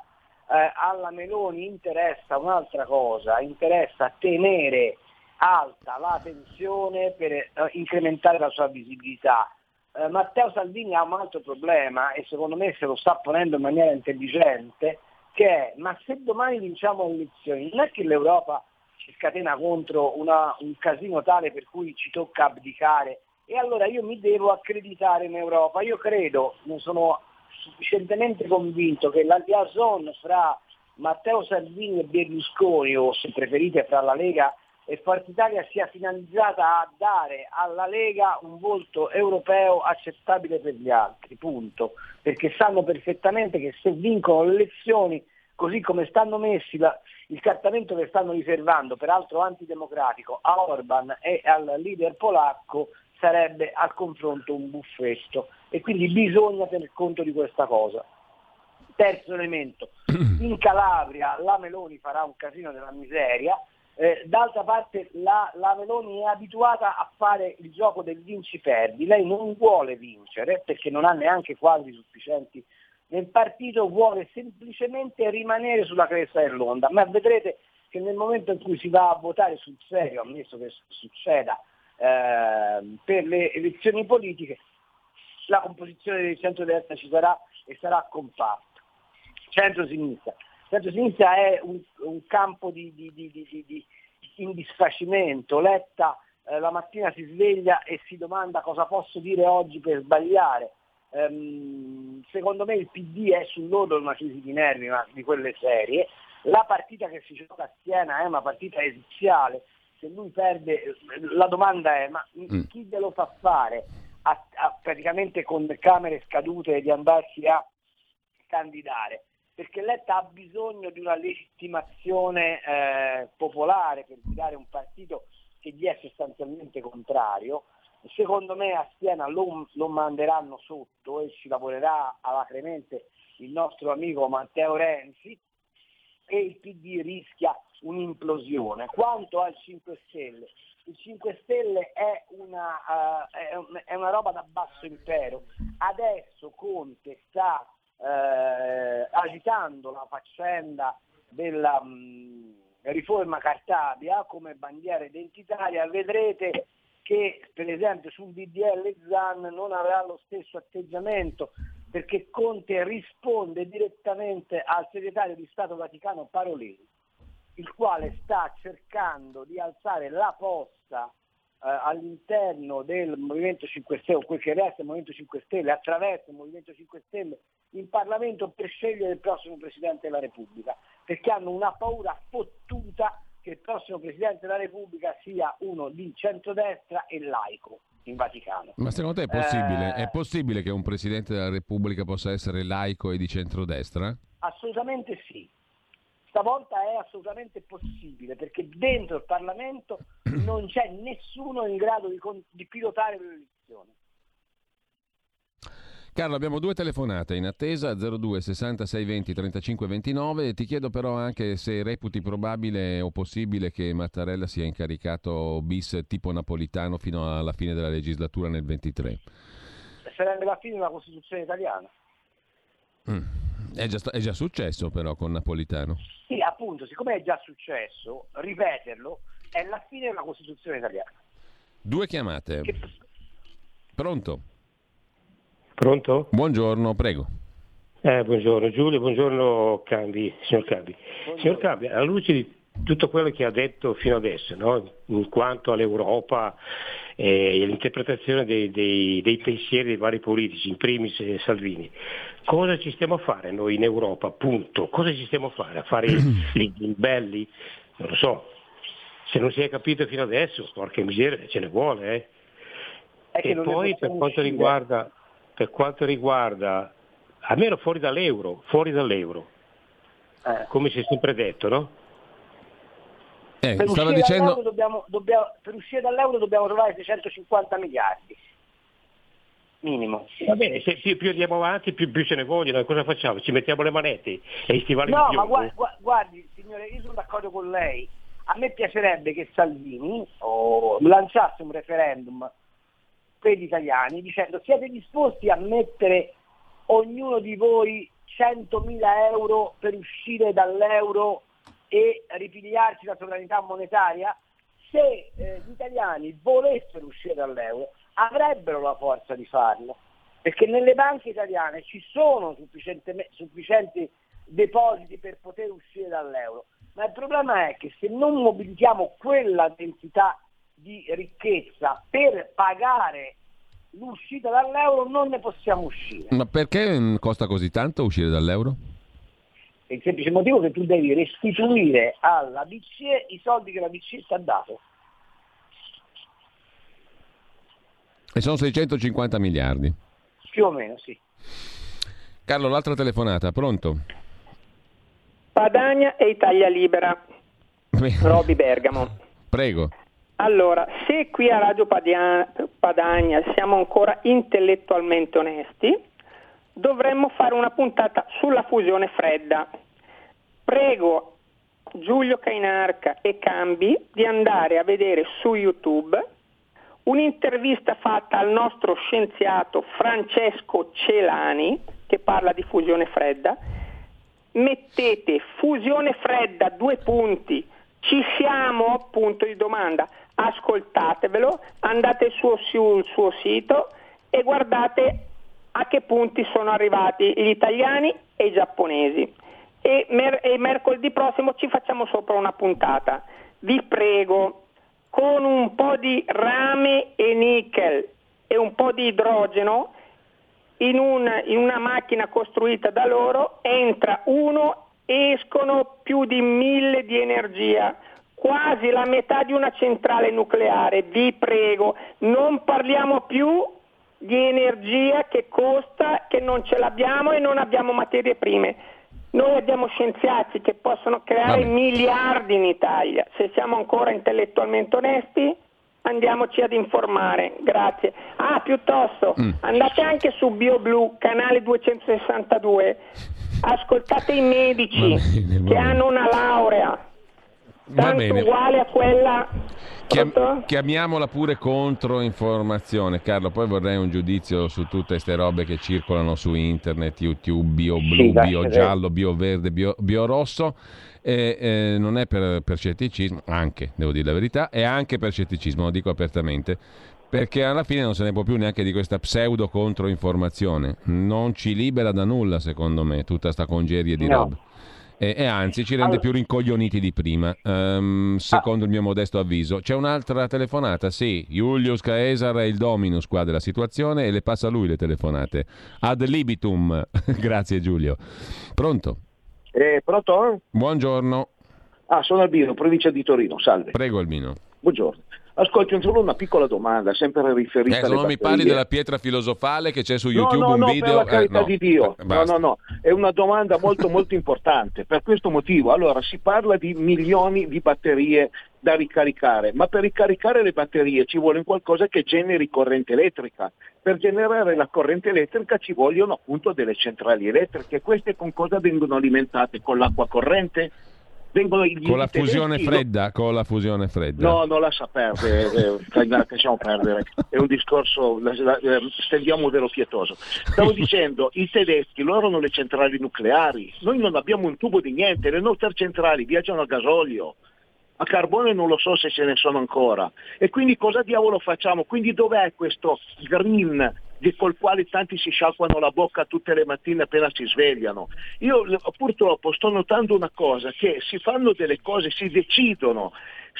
Eh, alla Meloni interessa un'altra cosa, interessa tenere alta la tensione per eh, incrementare la sua visibilità. Eh, Matteo Salvini ha un altro problema e secondo me se lo sta ponendo in maniera intelligente, che è ma se domani vinciamo le elezioni non è che l'Europa ci scatena contro una, un casino tale per cui ci tocca abdicare e allora io mi devo accreditare in Europa. Io credo, ne sono sufficientemente convinto che la liaison fra Matteo Salvini e Berlusconi, o se preferite fra la Lega e Forza Italia, sia finalizzata a dare alla Lega un volto europeo accettabile per gli altri, punto. Perché sanno perfettamente che se vincono le elezioni, così come stanno messi la, il trattamento che stanno riservando, peraltro antidemocratico, a Orban e al leader polacco, sarebbe al confronto un buffetto. E quindi bisogna tener conto di questa cosa. Terzo elemento, [CLEARS THROAT] in Calabria la Meloni farà un casino della miseria, eh, d'altra parte la, la, Meloni è abituata a fare il gioco del vinci-perdi, lei non vuole vincere perché non ha neanche quadri sufficienti nel partito, vuole semplicemente rimanere sulla cresta dell'onda, ma vedrete che nel momento in cui si va a votare sul serio, ammesso che succeda, Ehm, per le elezioni politiche la composizione del centro-destra ci sarà e sarà compatta. Centro-sinistra. Centro-sinistra è un, un campo di, di, di, di, indisfacimento. Letta eh, la mattina si sveglia e si domanda cosa posso dire oggi per sbagliare. Ehm, secondo me il PD è sull'orlo di una crisi di nervi, ma di quelle serie. La partita che si gioca a Siena è una partita esiziale se lui perde, la domanda è ma mm. chi glielo fa fare a, a, praticamente con camere scadute di andarsi a candidare? Perché Letta ha bisogno di una legittimazione eh, popolare per guidare un partito che gli è sostanzialmente contrario. Secondo me a Siena lo, lo manderanno sotto e ci lavorerà alacremente il nostro amico Matteo Renzi e il PD rischia un'implosione. Quanto al 5 Stelle, il 5 Stelle è una, uh, è una, roba da basso impero. Adesso Conte sta uh, agitando la faccenda della mh, riforma Cartabia come bandiera identitaria, vedrete che per esempio sul DDL ZAN non avrà lo stesso atteggiamento perché Conte risponde direttamente al segretario di Stato Vaticano Parolini, il quale sta cercando di alzare la posta eh, all'interno del Movimento 5 Stelle, o quel che resta del Movimento 5 Stelle, attraverso il Movimento 5 Stelle in Parlamento per scegliere il prossimo Presidente della Repubblica, perché hanno una paura fottuta che il prossimo Presidente della Repubblica sia uno di centrodestra e laico in Vaticano. Ma secondo te è possibile? Eh... È possibile che un Presidente della Repubblica possa essere laico e di centrodestra? Assolutamente sì. Stavolta è assolutamente possibile perché dentro il Parlamento [CLEARS THROAT] non c'è nessuno in grado di, di pilotare l'elezione. Carlo, abbiamo due telefonate in attesa, 02 66 20 35 29. Ti chiedo però anche se reputi probabile o possibile che Mattarella sia incaricato bis tipo napolitano fino alla fine della legislatura nel 23. Sarebbe la fine della Costituzione italiana. Mm. È, già, è già successo però con Napolitano. Sì, appunto, siccome è già successo, ripeterlo è la fine della Costituzione italiana. Due chiamate. Che... Pronto? Pronto? Buongiorno, prego. Eh, buongiorno Giulio, buongiorno Cambi, signor Cambi. Buongiorno. Signor Cambi, alla luce di tutto quello che ha detto fino adesso, no? in quanto all'Europa e l'interpretazione dei, dei, dei, pensieri dei vari politici, in primis eh, Salvini, cosa ci stiamo a fare noi in Europa, punto? Cosa ci stiamo a fare? A fare [CLEARS THROAT] i belli? Non lo so. Se non si è capito fino adesso, porca miseria, ce ne vuole. Eh? E poi per quanto riguarda per quanto riguarda, almeno fuori dall'euro, fuori dall'euro, eh. come si è sempre detto, no? Eh, per, uscire dicendo... dobbiamo, dobbiamo, per uscire dall'euro dobbiamo trovare 650 miliardi minimo. Va bene, se, se più andiamo avanti più, più, ce ne vogliono, cosa facciamo? Ci mettiamo le manette e i stivali No, ma guardi, guardi, signore, io sono d'accordo con lei. A me piacerebbe che Salvini oh, lanciasse un referendum per gli italiani dicendo siete disposti a mettere ognuno di voi 100.000 euro per uscire dall'euro e ripigliarci la sovranità monetaria? Se eh, gli italiani volessero uscire dall'euro avrebbero la forza di farlo, perché nelle banche italiane ci sono sufficienti depositi per poter uscire dall'euro, ma il problema è che se non mobilitiamo quella densità di ricchezza per pagare l'uscita dall'euro non ne possiamo uscire. Ma perché mm, costa così tanto uscire dall'euro? Per il semplice motivo che tu devi restituire alla BCE i soldi che la BCE ti ha dato. E sono 650 miliardi. Più o meno, sì. Carlo, l'altra telefonata, pronto? Padania e Italia Libera. Roby Bergamo. Prego. Allora, se qui a Radio Padania siamo ancora intellettualmente onesti, dovremmo fare una puntata sulla fusione fredda. Prego Giulio Cainarca e Cambi di andare a vedere su YouTube un'intervista fatta al nostro scienziato Francesco Celani che parla di fusione fredda. Mettete fusione fredda, due punti, ci siamo? Punto di domanda ascoltatevelo, andate sul, suo sito e guardate a che punti sono arrivati gli italiani e i giapponesi. E, mer- e mercoledì prossimo ci facciamo sopra una puntata. Vi prego, con un po' di rame e nickel e un po' di idrogeno, in, un, in una macchina costruita da loro entra uno, escono più di mille di energia quasi la metà di una centrale nucleare. Vi prego, non parliamo più di energia che costa, che non ce l'abbiamo e non abbiamo materie prime. Noi abbiamo scienziati che possono creare Vabbè. miliardi in Italia. Se siamo ancora intellettualmente onesti, andiamoci ad informare. Grazie. Ah, piuttosto, mm. andate anche su BioBlue, canale 262. Ascoltate i medici bene, che hanno una laurea Va bene. uguale a quella Chiam- chiamiamola pure controinformazione, Carlo. Poi vorrei un giudizio su tutte queste robe che circolano su internet: YouTube, bio blu, Sì, dai, bio giallo, bio verde, bio, bio rosso. E, eh, non è per, per scetticismo, anche, devo dire la verità, è anche per scetticismo, lo dico apertamente. Perché alla fine non se ne può più neanche di questa pseudo controinformazione. Non ci libera da nulla, secondo me, tutta sta congerie di No. robe. E, e anzi ci rende Allora- più rincoglioniti di prima, ehm, secondo il mio modesto avviso. C'è un'altra telefonata? Sì, Julius Caesar è il dominus qua della situazione e le passa lui le telefonate. Ad libitum. [LAUGHS] Grazie Giulio. Pronto? Eh, pronto? Buongiorno. Ah, sono Albino, provincia di Torino, salve. Prego Albino. Buongiorno. Ascolti, solo una piccola domanda, sempre riferita Eh, non mi parli della pietra filosofale che c'è su No, YouTube no, un no, video. per la carità eh, no. di Dio. Eh, No, no, no, è una domanda molto molto importante. Per questo motivo, allora, si parla di milioni di batterie da ricaricare, ma per ricaricare le batterie ci vuole qualcosa che generi corrente elettrica. Per generare la corrente elettrica ci vogliono appunto delle centrali elettriche. Queste con cosa vengono alimentate? Con l'acqua corrente? Vengono i- Con la fusione fredda, con la fusione fredda. No, non lascia perdere, eh, dai, dai, lasciamo perdere, è un discorso, eh, stendiamo velo pietoso. Stavo [LAUGHS] dicendo, i tedeschi, loro hanno le centrali nucleari, noi non abbiamo un tubo di niente, le nostre centrali viaggiano a gasolio, a carbone non lo so se ce ne sono ancora. E quindi cosa diavolo facciamo? Quindi dov'è questo green di col quale tanti si sciacquano la bocca tutte le mattine appena si svegliano? Io purtroppo sto notando una cosa, che si fanno delle cose, si decidono,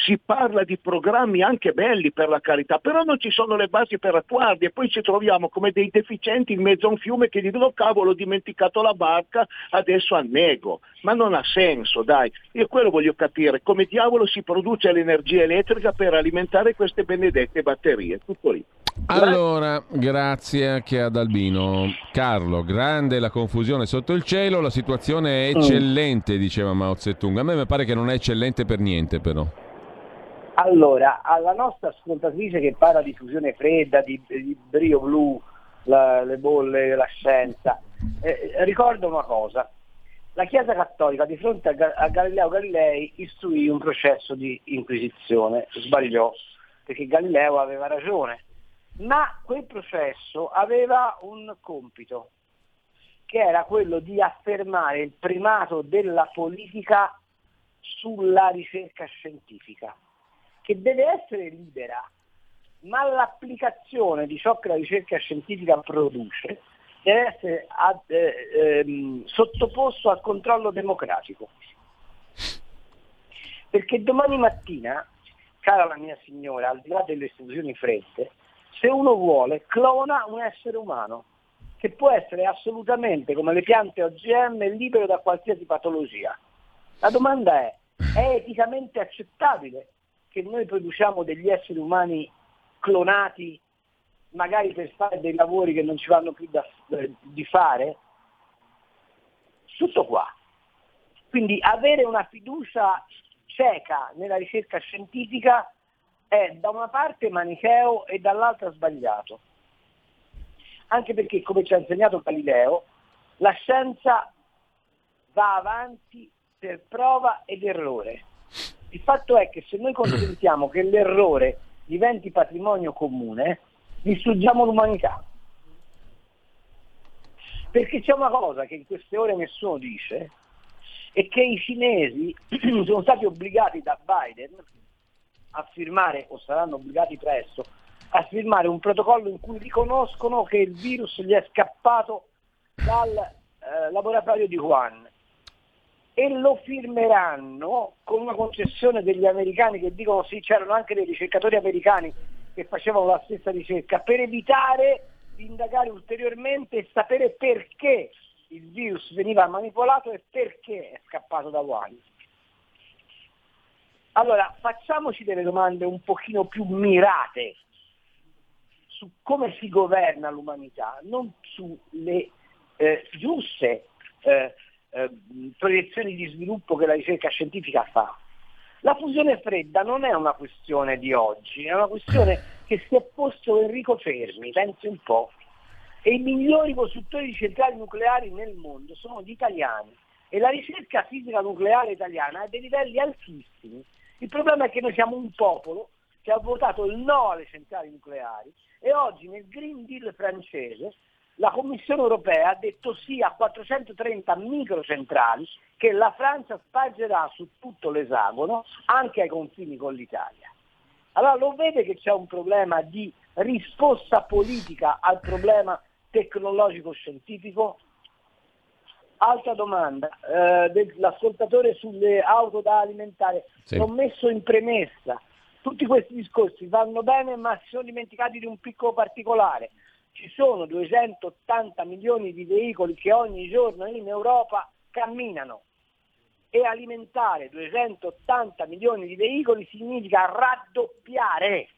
si parla di programmi anche belli per la carità, però non ci sono le basi per attuarli e poi ci troviamo come dei deficienti in mezzo a un fiume che dicono cavolo ho dimenticato la barca, adesso annego. Ma non ha senso, dai. Io quello voglio capire, come diavolo si produce l'energia elettrica per alimentare queste benedette batterie. Tutto lì. Allora, grazie anche ad Albino. Carlo, grande la confusione sotto il cielo, la situazione è Mm. eccellente, diceva Mao Zedong. A me mi pare che non è eccellente per niente, però. Allora, alla nostra ascoltatrice che parla di fusione fredda, di, di brio blu, la- le bolle, la scienza, eh, ricordo una cosa. La Chiesa Cattolica di fronte a, a Galileo Galilei istruì un processo di inquisizione, sbagliò, perché Galileo aveva ragione, ma quel processo aveva un compito, che era quello di affermare il primato della politica sulla ricerca scientifica che deve essere libera, ma l'applicazione di ciò che la ricerca scientifica produce deve essere ad- eh, ehm, sottoposto al controllo democratico. Perché domani mattina, cara la mia signora, al di là delle istituzioni fredde, se uno vuole, clona un essere umano che può essere assolutamente, come le piante OGM, libero da qualsiasi patologia. La domanda è, è eticamente accettabile che noi produciamo degli esseri umani clonati magari per fare dei lavori che non ci vanno più da- eh, di fare? Tutto qua. Quindi avere una fiducia cieca nella ricerca scientifica è da una parte manicheo e dall'altra sbagliato. Anche perché, come ci ha insegnato Galileo, la scienza va avanti per prova ed errore. Il fatto è che se noi consentiamo che l'errore diventi patrimonio comune, distruggiamo l'umanità. Perché c'è una cosa che in queste ore nessuno dice, è che i cinesi [CLEARS THROAT] sono stati obbligati da Biden a firmare, o saranno obbligati presto, a firmare un protocollo in cui riconoscono che il virus gli è scappato dal eh, laboratorio di Wuhan e lo firmeranno con una concessione degli americani che dicono sì, c'erano anche dei ricercatori americani che facevano la stessa ricerca per evitare di indagare ulteriormente e sapere perché il virus veniva manipolato e perché è scappato da Wuhan. Allora, facciamoci delle domande un pochino più mirate su come si governa l'umanità, non sulle eh, giuste eh, eh, proiezioni di sviluppo che la ricerca scientifica fa. La fusione fredda non è una questione di oggi, è una questione che si è posto Enrico Fermi, pensi un po', e i migliori costruttori di centrali nucleari nel mondo sono gli italiani. e la ricerca fisica nucleare italiana ha dei livelli altissimi. Il problema è che noi siamo un popolo che ha votato il no alle centrali nucleari e oggi nel Green Deal francese la Commissione europea ha detto sì a 430 microcentrali che la Francia spargerà su tutto l'esagono, anche ai confini con l'Italia. Allora lo vede che c'è un problema di risposta politica al problema tecnologico-scientifico? Altra domanda, eh, dell'ascoltatore sulle auto da alimentare, sì. l'ho messo in premessa, tutti questi discorsi vanno bene ma si sono dimenticati di un piccolo particolare, ci sono 280 milioni di veicoli che ogni giorno in Europa camminano e alimentare 280 milioni di veicoli significa raddoppiare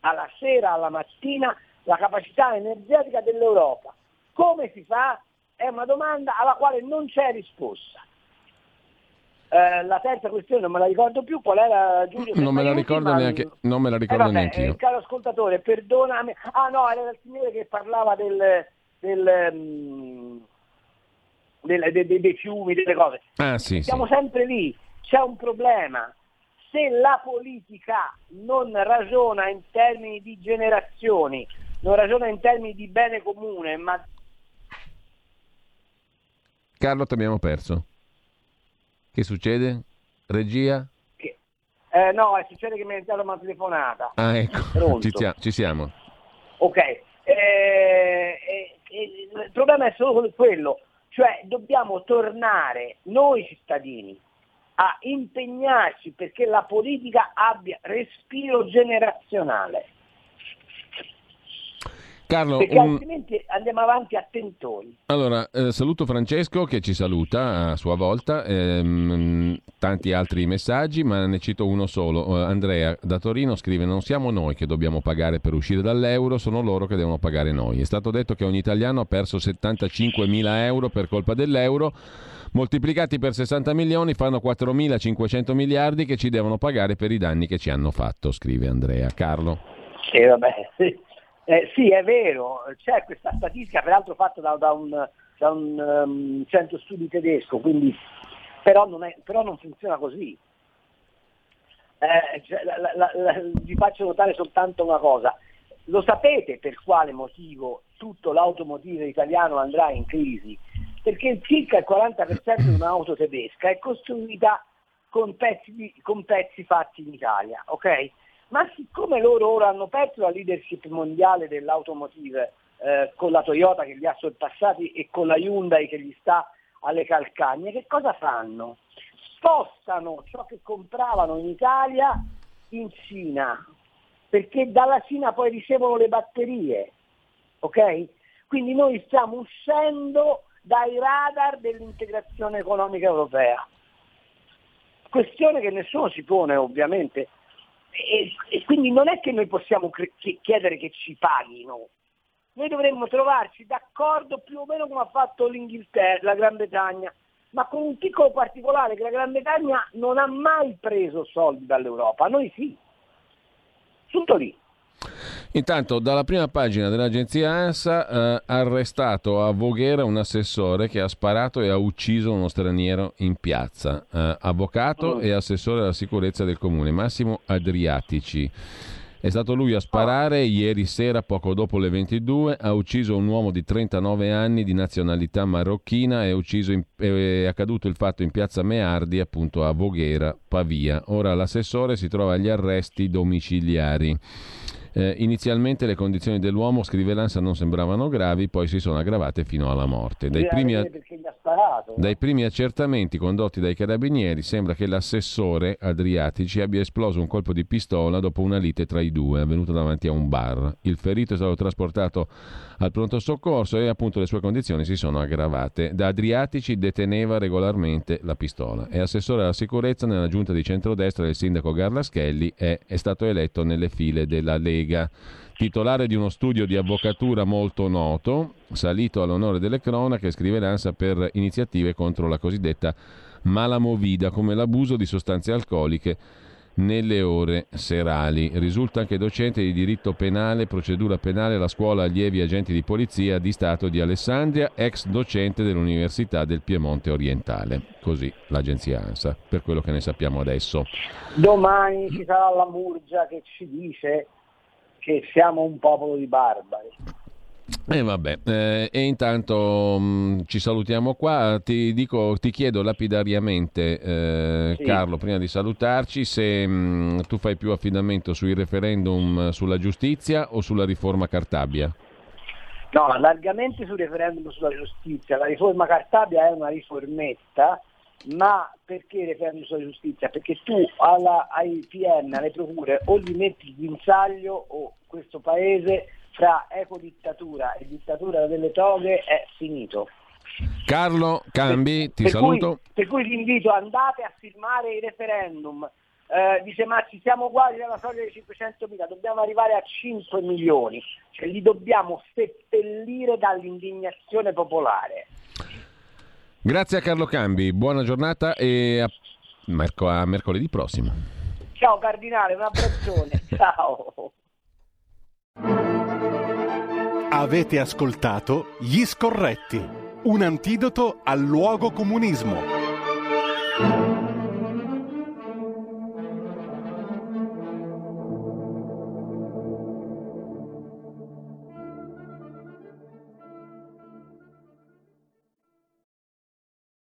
alla sera, alla mattina la capacità energetica dell'Europa. Come si fa? È una domanda alla quale non c'è risposta. Eh, la terza questione non me la ricordo più, qual era Giulio? Non me la ricordo neanche, non me la ricordo eh, neanche io. Eh, caro ascoltatore, perdonami. Ah no, era il signore che parlava del, del, um, del, de, de, dei fiumi, delle cose. Ah, sì, Siamo sì. sempre lì, c'è un problema. Se la politica non ragiona in termini di generazioni, non ragiona in termini di bene comune, ma... Carlo, ti abbiamo perso. Che succede? Regia? Eh, no, succede che mi è entrata una telefonata. Ah, ecco, ci, sia, ci, siamo. Ok, eh, eh, eh, il problema è solo quello, cioè dobbiamo tornare noi cittadini a impegnarci perché la politica abbia respiro generazionale. Carlo, perché un... altrimenti andiamo avanti a tentoni. Allora, eh, saluto Francesco che ci saluta a sua volta, ehm, tanti altri messaggi, ma ne cito uno solo. Uh, Andrea da Torino scrive: Non siamo noi che dobbiamo pagare per uscire dall'euro, sono loro che devono pagare noi. È stato detto che ogni italiano ha perso 75 mila euro per colpa dell'euro. Moltiplicati per 60 milioni fanno 4.500 miliardi che ci devono pagare per i danni che ci hanno fatto, scrive Andrea. Carlo. Sì, vabbè, sì. Eh, sì, è vero, c'è questa statistica peraltro fatta da, da un, da un um, centro studi tedesco, quindi, però, non è, però non funziona così. Eh, cioè, la, la, la, vi faccio notare soltanto una cosa, lo sapete per quale motivo tutto l'automotive italiano andrà in crisi? Perché circa il 40% di un'auto tedesca è costruita con pezzi, con pezzi fatti in Italia, ok? Ma siccome loro ora hanno perso la leadership mondiale dell'automotive eh, con la Toyota che li ha sorpassati e con la Hyundai che gli sta alle calcagne, che cosa fanno? Spostano ciò che compravano in Italia in Cina, perché dalla Cina poi ricevono le batterie, ok? Quindi noi stiamo uscendo dai radar dell'integrazione economica europea. Questione che nessuno si pone ovviamente, e, e, quindi non è che noi possiamo chiedere che ci paghino, noi dovremmo trovarci d'accordo più o meno come ha fatto l'Inghilterra, la Gran Bretagna, ma con un piccolo particolare che la Gran Bretagna non ha mai preso soldi dall'Europa, noi sì. Tutto lì. Intanto dalla prima pagina dell'agenzia ANSA eh, arrestato a Voghera un assessore che ha sparato e ha ucciso uno straniero in piazza, eh, avvocato e assessore alla sicurezza del comune, Massimo Adriatici. È stato lui a sparare ieri sera, poco dopo le 22, ha ucciso un uomo di 39 anni di nazionalità marocchina e in, è accaduto il fatto in piazza Meardi, appunto a Voghera, Pavia. Ora l'assessore si trova agli arresti domiciliari. Eh, inizialmente le condizioni dell'uomo, scrive Lanza, non sembravano gravi, poi si sono aggravate fino alla morte. Dai primi, a... sparato, dai primi, accertamenti condotti dai carabinieri sembra che l'assessore Adriatici abbia esploso un colpo di pistola dopo una lite tra i due, avvenuta davanti a un bar. Il ferito è stato trasportato al pronto soccorso e appunto le sue condizioni si sono aggravate. Da Adriatici deteneva regolarmente la pistola. È assessore alla sicurezza nella giunta di centrodestra del sindaco Garlaschelli e è stato eletto nelle file della Lega. Titolare di uno studio di avvocatura molto noto, salito all'onore delle cronache, scrive l'ANSA per iniziative contro la cosiddetta mala movida, come l'abuso di sostanze alcoliche nelle ore serali. Risulta anche docente di diritto penale, procedura penale alla scuola allievi agenti di polizia di Stato di Alessandria, ex docente dell'Università del Piemonte Orientale. Così l'agenzia ANSA, per quello che ne sappiamo adesso. Domani ci sarà la Murgia che ci dice che siamo un popolo di barbari. E eh, vabbè, eh, e intanto mh, mm, ci salutiamo qua. Ti, dico, ti chiedo lapidariamente, eh, sì. Carlo, prima di salutarci, se mh, mm, tu fai più affidamento sui referendum sulla giustizia o sulla riforma Cartabia? No, largamente sul referendum sulla giustizia. La riforma Cartabia è una riformetta, ma perché il referendum sulla giustizia? Perché tu alla, ai PM, alle procure, o li metti in guinzaglio o questo paese fra ecodittatura e dittatura delle toghe è finito. Carlo Cambi, per, ti per saluto. Cui, per cui vi invito, andate a firmare il referendum. Eh, dice ma ci siamo quasi alla soglia dei 500 mila, dobbiamo arrivare a 5 milioni, cioè li dobbiamo seppellire dall'indignazione popolare. Grazie a Carlo Cambi, buona giornata e a, merc- a mercoledì prossimo. Ciao Cardinale, un abbraccione, [LAUGHS] ciao. Avete ascoltato Gli Scorretti, un antidoto al luogo comunismo.